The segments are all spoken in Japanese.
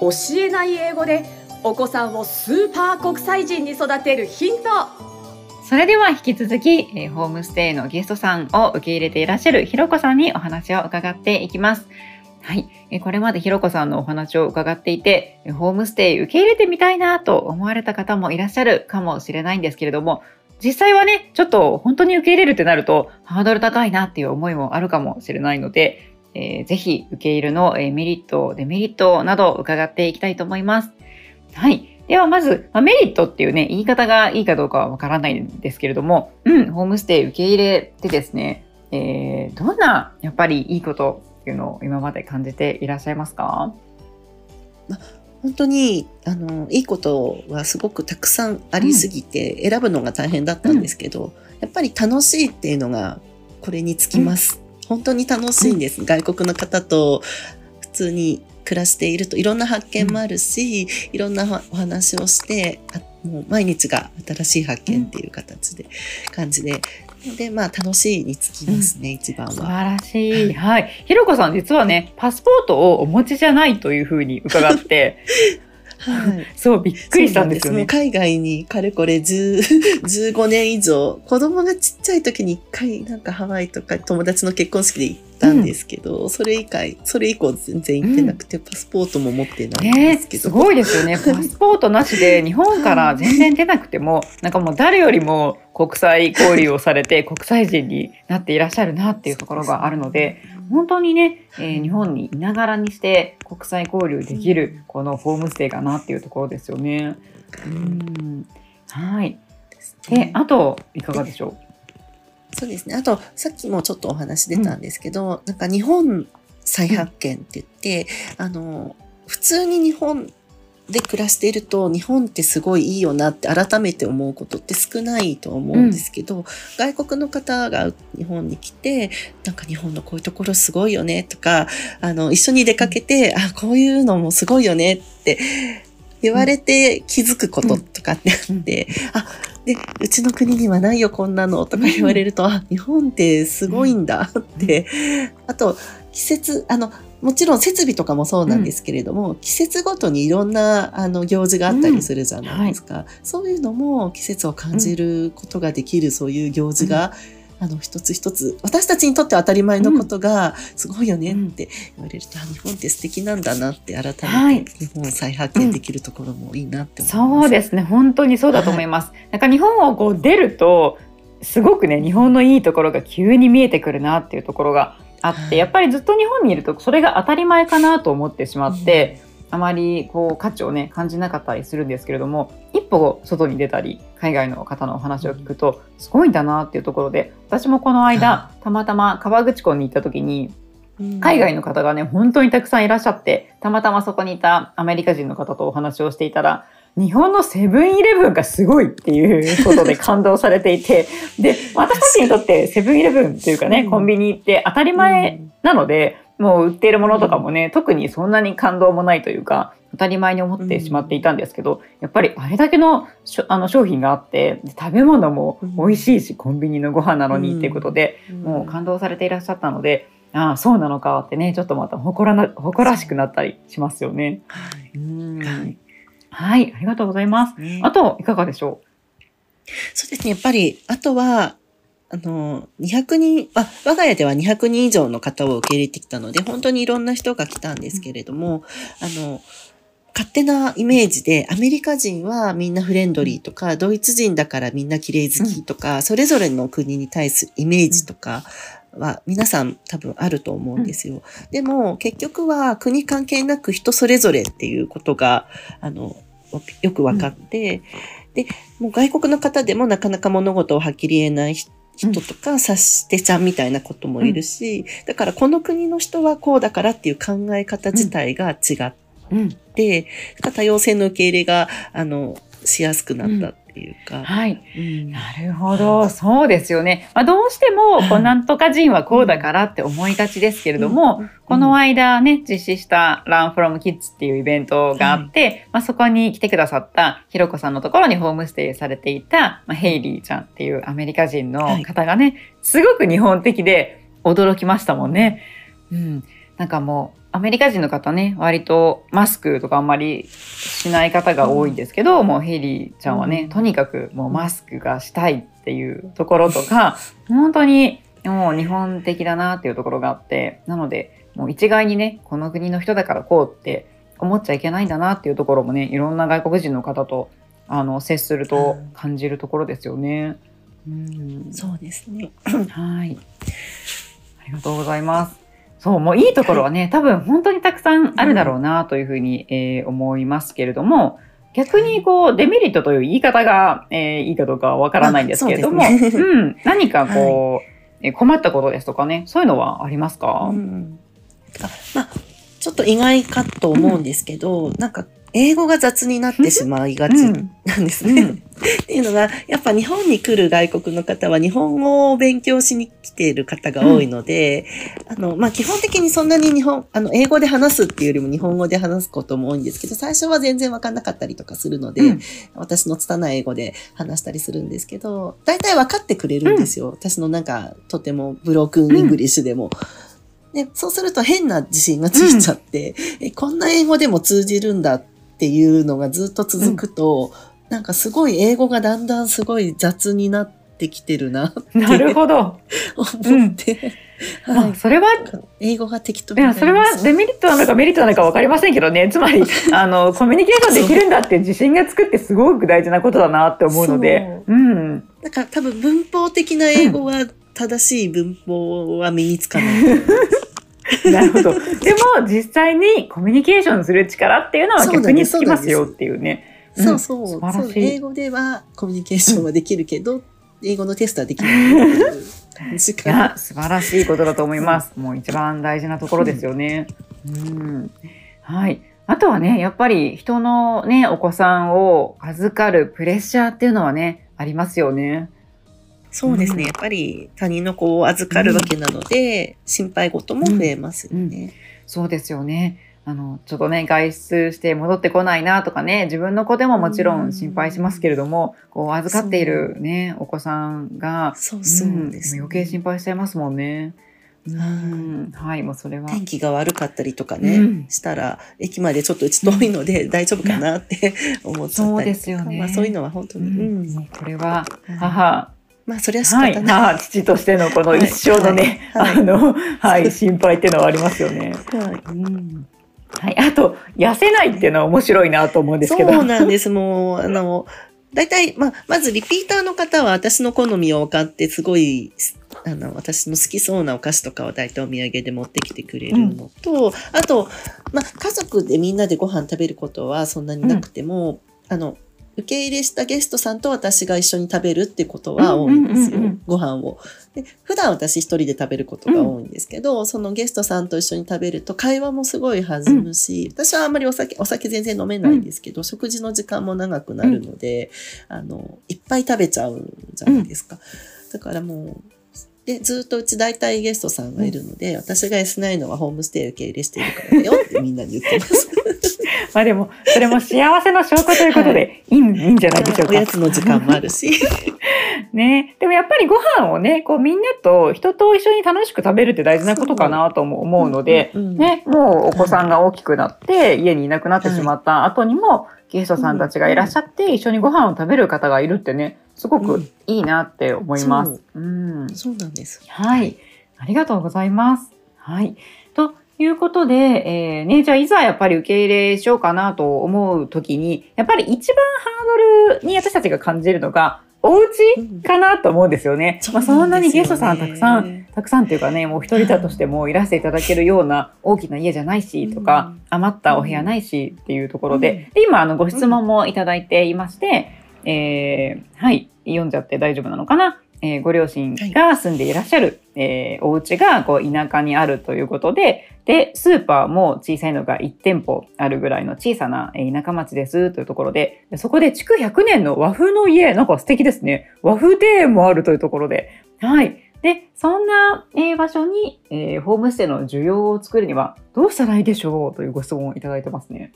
教えない英語でお子さんをスーパー国際人に育てるヒントそれでは引き続き、えー、ホームステイのゲストさんを受け入れていらっしゃるひろこさんにお話を伺っていきます。はい、えー、これまでひろこさんのお話を伺っていて、ホームステイ受け入れてみたいなと思われた方もいらっしゃるかもしれないんですけれども、実際はね、ちょっと本当に受け入れるってなるとハードル高いなっていう思いもあるかもしれないので、えー、ぜひ受け入れの、えメリット、デメリットなど伺っていきたいと思います。はい。ではまず、まあ、メリットっていうね、言い方がいいかどうかはわからないんですけれども、うん、ホームステイ受け入れてですね、えー、どんなやっぱりいいことっていうのを今まで感じていらっしゃいますか？本当にあのいいことはすごくたくさんありすぎて、選ぶのが大変だったんですけど、うん、やっぱり楽しいっていうのがこれにつきます。うん、本当に楽しいんです。外国の方と普通に暮らしているといろんな発見もあるし、うん、いろんなお話をしてもう毎日が新しい発見っていう形で、感じででまあ楽しいにつきますね、うん、一番は。素晴らしい。はい。ひろこさん実はねパスポートをお持ちじゃないというふうに伺って。はい、そうびっくりしたんですよね。海外にかれこれ15 年以上。子供がちっちゃい時に一回なんかハワイとか友達の結婚式で行ったんですけど、うん、それ以外それ以降全然行ってなくて、うん、パスポートも持ってないんですけど、すごいですよねパスポートなしで 日本から全然出なくてもなんかもう誰よりも国際交流をされて 国際人になっていらっしゃるなっていうところがあるので。本当にね、えー、日本にいながらにして国際交流できるこのホームステイかなっていうところですよね。うんはい。で、あといかがでしょう？そうですね。あとさっきもちょっとお話出たんですけど、うん、なんか日本再発見って言って、うん、あの普通に日本で暮らしていると日本ってすごいいいよなって改めて思うことって少ないと思うんですけど、うん、外国の方が日本に来てなんか日本のこういうところすごいよねとかあの一緒に出かけて、あこういうのもすごいよねって言われて気づくこととかってあって、うん、あでうちの国にはないよこんなのとか言われると、あ日本ってすごいんだって、あと季節あのもちろん設備とかもそうなんですけれども、うん、季節ごとにいろんなあの行事があったりするじゃないですか、うん。はい、そういうのも季節を感じることができる、そういう行事が、あの一つ一つ私たちにとって当たり前のことがすごいよねって言われると、うん、日本って素敵なんだなって改めて日本を再発見できるところもいいなって思います、うん、そうですね。本当にそうだと思います、はい、なんか日本をこう出るとすごくね日本のいいところが急に見えてくるなっていうところがあってやっぱりずっと日本にいるとそれが当たり前かなと思ってしまって、あまりこう価値をね感じなかったりするんですけれども一歩外に出たり海外の方のお話を聞くとすごいんだなっていうところで私もこの間たまたま河口湖に行った時に海外の方がね本当にたくさんいらっしゃってたまたまそこにいたアメリカ人の方とお話をしていたら日本のセブンイレブンがすごいっていうことで感動されていて、で、私たちにとってセブンイレブンっていうかね、コンビニって当たり前なので、もう売っているものとかもね、特にそんなに感動もないというか、当たり前に思ってしまっていたんですけど、やっぱりあれだけのあの商品があって、食べ物も美味しいし、コンビニのご飯なのにっていうことで、もう感動されていらっしゃったので、ああ、そうなのかってね、ちょっとまた誇らな誇らしくなったりしますよね。はい、うん。はい、ありがとうございます。ね、あと、いかがでしょう？そうですね。やっぱり、あとは、あの、200人、あ、我が家では200人以上の方を受け入れてきたので、本当にいろんな人が来たんですけれども、あの、勝手なイメージで、アメリカ人はみんなフレンドリーとか、ドイツ人だからみんな綺麗好きとか、それぞれの国に対するイメージとかは皆さん多分あると思うんですよ。でも結局は国関係なく人それぞれっていうことが、あの、よく分かって、うん、で、もう外国の方でもなかなか物事をはっきり言えない人とか、察してちゃんみたいなこともいるし、だからこの国の人はこうだからっていう考え方自体が違って、多様性の受け入れが、あの、しやすくなったていうか。はい。うん、なるほど。そうですよね。まあ、どうしても、こう、なんとか人はこうだからって思いがちですけれども、この間ね、実施した Learn from Kids っていうイベントがあって、まあ、そこに来てくださったひろこさんのところにホームステイされていた、まあ、ヘイリーちゃんっていうアメリカ人の方がね、すごく日本的で驚きましたもんね。うん。なんかもう、アメリカ人の方ね、割とマスクとかあんまりしない方が多いんですけど、もうヘイリーちゃんはね、うんとにかくもうマスクがしたいっていうところとか、本当にもう日本的だなっていうところがあって、なので、もう一概にね、この国の人だからこうって思っちゃいけないんだなっていうところもね、いろんな外国人の方とあの接すると感じるところですよね。うんそうですね。はい。ありがとうございます。そう、もういいところはね、多分本当にたくさんあるだろうなというふうに、えー思いますけれども、逆にこう、デメリットという言い方が、えーいいかどうかはわからないんですけれども、うね。うん、何かこう、えー困ったことですとかね、そういうのはありますか、うんあまあ、ちょっと意外かと思うんですけど、なんか、英語が雑になってしまいがちうん。なんですね。うんっていうのが、やっぱ日本に来る外国の方は日本語を勉強しに来ている方が多いので、あの、まあ、基本的にそんなに日本、あの、英語で話すっていうよりも日本語で話すことも多いんですけど、最初は全然わかんなかったりとかするので、うん。私の拙い英語で話したりするんですけど、大体分かってくれるんですよ。私のなんか、とてもブロークンイングリッシュでも。で、そうすると変な自信がついちゃって、え、こんな英語でも通じるんだっていうのがずっと続くと、なんかすごい英語がだんだんすごい雑になってきてるな なるほど。思って、まあ、はい。それは英語が適当いや、それはデメリットなのかメリットなのか分かりませんけどね。つまり、あの、コミュニケーションできるんだって自信がつくってすごく大事なことだなって思うので。うん。だから多分文法的な英語は正しい文法は身につかない。なるほど。でも、実際にコミュニケーションする力っていうのは逆につきますよっていうね。うんそうそう。素晴らしいそう英語ではコミュニケーションはできるけど、英語のテストはできない 素晴らしいことだと思います。もう一番大事なところですよね。うん。はい。あとはね、やっぱり人のね、お子さんを預かるプレッシャーっていうのはね、ありますよね。そうですね。うんやっぱり他人の子を預かるわけなので、心配事も増えますよね。そうですよね。あの、ちょっとね、外出して戻ってこないなとかね、自分の子でももちろん心配しますけれども、こう、預かっているね、お子さんが、そうそうです、ん余計心配しちゃいますもんね。うん、はい、もうそれは。天気が悪かったりとかね、うん。したら、駅までちょっとうち遠いので大丈夫かなって 思っちゃったりとか。そうですよね。まあそういうのは本当うに。うん。これははい。母、まあそれは仕はい、方ない。母、父としてのこの一生のね、はい。はい。あの、はい、心配っていうのはありますよね。はい。うん。はい、あと、痩せないっていうのは面白いなと思うんですけど。そうなんです。もう、あの、大体、まあ、まずリピーターの方は私の好みを分かって、すごい、あの、私の好きそうなお菓子とかを大体お土産で持ってきてくれるのと、あと、まあ、家族でみんなでご飯食べることはそんなになくても、あの、受け入れしたゲストさんと私が一緒に食べるってことは多いんですよ。うんうんうんうんご飯をで。普段私一人で食べることが多いんですけど、そのゲストさんと一緒に食べると会話もすごい弾むし、私はあんまりお酒、お酒全然飲めないんですけど、食事の時間も長くなるので、あの、いっぱい食べちゃうんじゃないですか。だからもう、で、ずっとうち大体ゲストさんがいるので、私が S9 のはホームステイ受け入れしているからだよってみんなに言ってます。まあでも、それも幸せの証拠ということで、い、いんいいんじゃないでしょうか。おやつの時間もあるし。ね。でもやっぱりご飯をね、こうみんなと人と一緒に楽しく食べるって大事なことかなとも思うので、うんうんね、もうお子さんが大きくなって、家にいなくなってしまった後にも、ゲストさんたちがいらっしゃって、一緒にご飯を食べる方がいるってね、すごくいいなって思います。うん。そうなんです。はい。ありがとうございます。はい。ということで、えーね、じゃあいざやっぱり受け入れしようかなと思うときに、やっぱり一番ハードルに私たちが感じるのが、お家かなと思うんですよね。まあ、そんなにゲストさんたくさん、ん。たくさんっていうかね、もう一人だとしてもいらしていただけるような大きな家じゃないしとか、うん余ったお部屋ないしっていうところで、うんで今あのご質問もいただいていまして、えーはい、読んじゃって大丈夫なのかな。えーご両親が住んでいらっしゃる、えーお家がこう田舎にあるということで、で、スーパーも小さいのが1店舗あるぐらいの小さなえー田舎町ですというところで、でそこで築100年の和風の家、なんか素敵ですね。和風庭園もあるというところで、はい。で、そんな、えー場所に、えーホームステイの需要を作るにはどうしたらいいでしょうというご質問をいただいてますね。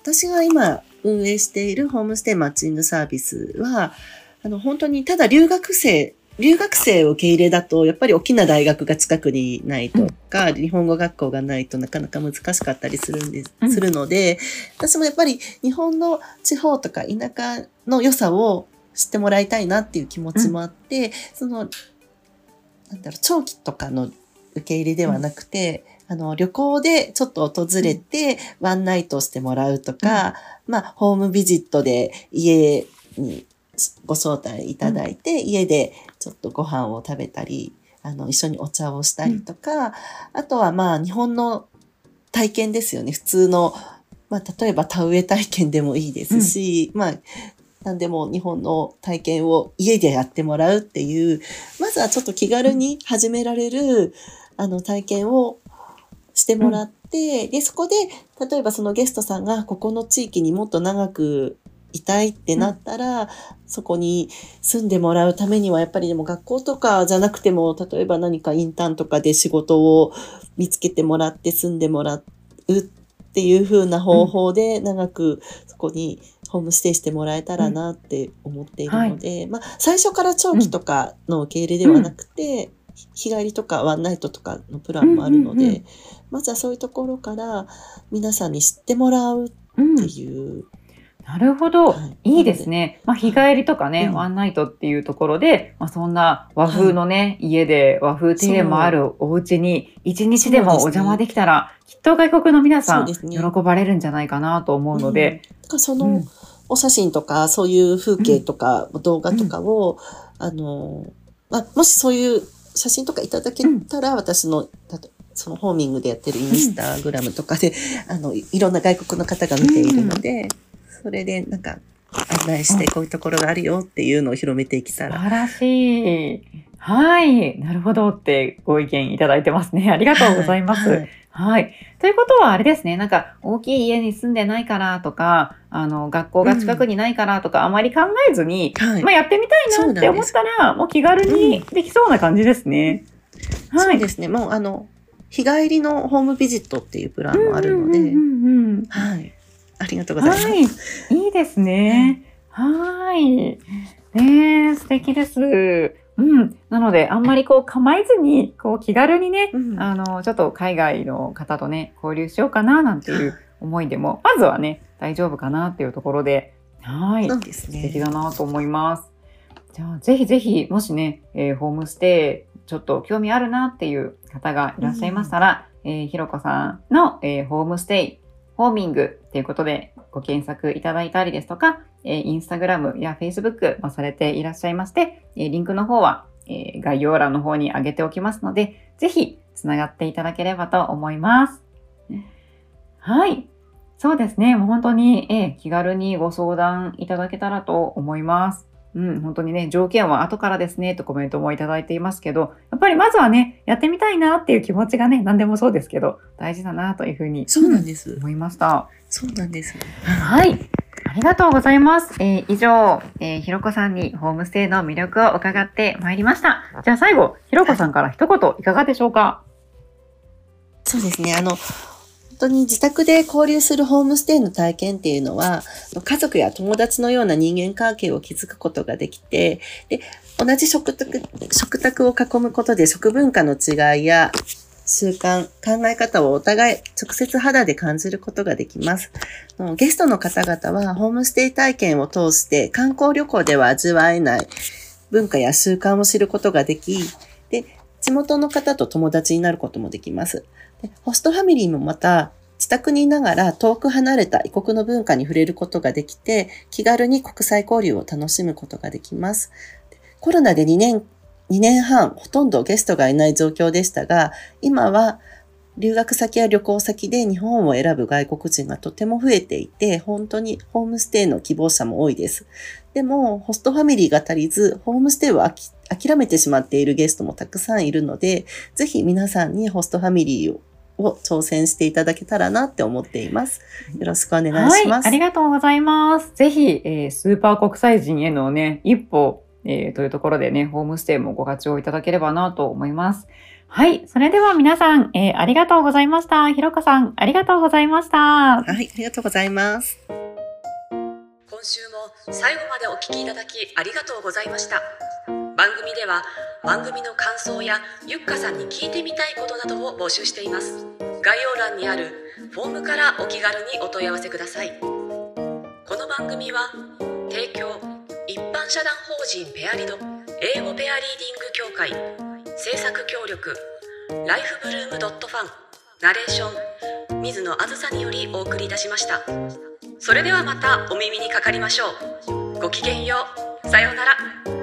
私が今運営しているホームステイマッチングサービスは、あの、本当にただ留学生留学生受け入れだと、やっぱり大きな大学が近くにないとか、日本語学校がないとなかなか難しかったりするんです、うん。するので、私もやっぱり日本の地方とか田舎の良さを知ってもらいたいなっていう気持ちもあって、その、なんだろう、長期とかの受け入れではなくて、あの、旅行でちょっと訪れて、ワンナイトしてもらうとか、まあ、ホームビジットで家にご招待いただいて、家でちょっとご飯を食べたり、あの、一緒にお茶をしたりとか、あとはまあ、日本の体験ですよね。普通の、まあ、例えば田植え体験でもいいですし、まあ、何でも日本の体験を家でやってもらうっていう、まずはちょっと気軽に始められる、あの、体験をしてもらって、で、そこで、例えばそのゲストさんがここの地域にもっと長くいたいってなったら、そこに住んでもらうためには、やっぱりでも学校とかじゃなくても、例えば何かインターンとかで仕事を見つけてもらって住んでもらうっていう風な方法で長くそこにホームステイしてもらえたらなって思っているので、まあ最初から長期とかの受け入れではなくて、日帰りとかワンナイトとかのプランもあるので、うん。うん。うん。まずはそういうところから皆さんに知ってもらうってうんいう。なるほど、はい。いいですね。まあ、日帰りとかね、うんワンナイトっていうところで、まあ、そんな和風のね、家で和風庭園もあるお家に一日でもお邪魔できたら、きっと外国の皆さん、喜ばれるんじゃないかなと思うので、だからそのうん。お写真とか、そういう風景とか、動画とかを、あの、まあ、もしそういう写真とかいただけたら、私の、そのホーミングでやってるインスタグラムとかで、あの、いいろんな外国の方が見ているので、それでなんか案内してこういうところがあるよっていうのを広めていけたら。素晴らしい。はい。なるほどってご意見いただいてますね。ありがとうございます。はいはい。ということはあれですね、なんか大きい家に住んでないからとか、あの、学校が近くにないからとか、あまり考えずに、はいまあやってみたいなって思ったら、もう気軽にできそうな感じですね。はい。そうですね。もうあの、日帰りのホームビジットっていうプランもあるので、うんうんうんうんはい。ありがとうございます。はい。いいですね。はい。ねえ、素敵です。うん。なので、あんまりこう構えずに、こう気軽にね、うんあの、ちょっと海外の方とね、交流しようかななんていう思いでも、まずはね、大丈夫かなっていうところで、はい。そうですね。素敵だなと思います。じゃあ、ぜひぜひ、もしね、えーホームステイ、ちょっと興味あるなっていう方がいらっしゃいましたら、えーひろこさんの、えーホームステイ、ホーミングっていうことでご検索いただいたりですとか、えーインスタグラムやフェイスブックもされていらっしゃいまして、えリンクの方は、え概要欄の方に上げておきますので、ぜひつながっていただければと思います。はい。そうですね。もう本当に、え気軽にご相談いただけたらと思います。うん、本当にね、条件は後からですね、とコメントもいただいていますけど、やっぱりまずはね、やってみたいなっていう気持ちがね、何でもそうですけど、大事だなというふうにそうなんです。思いました。そうなんです。はい。ありがとうございます。えー以上、えーひろこさんにホームステイの魅力を伺ってまいりました。じゃあ最後、ひろこさんから一言いかがでしょうか？そうですね。あの、本当に自宅で交流するホームステイの体験っていうのは、家族や友達のような人間関係を築くことができて、で、同じ食卓、食卓を囲むことで食文化の違いや習慣、考え方をお互い直接肌で感じることができます。ゲストの方々はホームステイ体験を通して観光旅行では味わえない文化や習慣を知ることができ、で、地元の方と友達になることもできます。でホストファミリーもまた自宅にいながら遠く離れた異国の文化に触れることができて、気軽に国際交流を楽しむことができます。コロナで2年、2年半、ほとんどゲストがいない状況でしたが、今は留学先や旅行先で日本を選ぶ外国人がとても増えていて、本当にホームステイの希望者も多いです。でも、ホストファミリーが足りず、ホームステイをあき諦めてしまっているゲストもたくさんいるので、ぜひ皆さんにホストファミリーをを挑戦していただけたらなって思っています。よろしくお願いします。はい、ありがとうございます。ぜひ、えースーパー国際人へのね、一歩、えーというところでね、ホームステイもご活用いただければなと思います。はい、それでは皆さん、えーありがとうございました。ひろこさん、ありがとうございました。はい、ありがとうございます。今週も最後までお聞きいただきありがとうございました番組では番組の感想やゆっかさんに聞いてみたいことなどを募集しています。概要欄にあるフォームからお気軽にお問い合わせください。この番組は提供一般社団法人ペアリド英語ペアリーディング協会制作協力ライフブルームドットファンナレーション水野あずさによりお送りいたしました。それではまたお耳にかかりましょう。ごきげんよう。さようなら。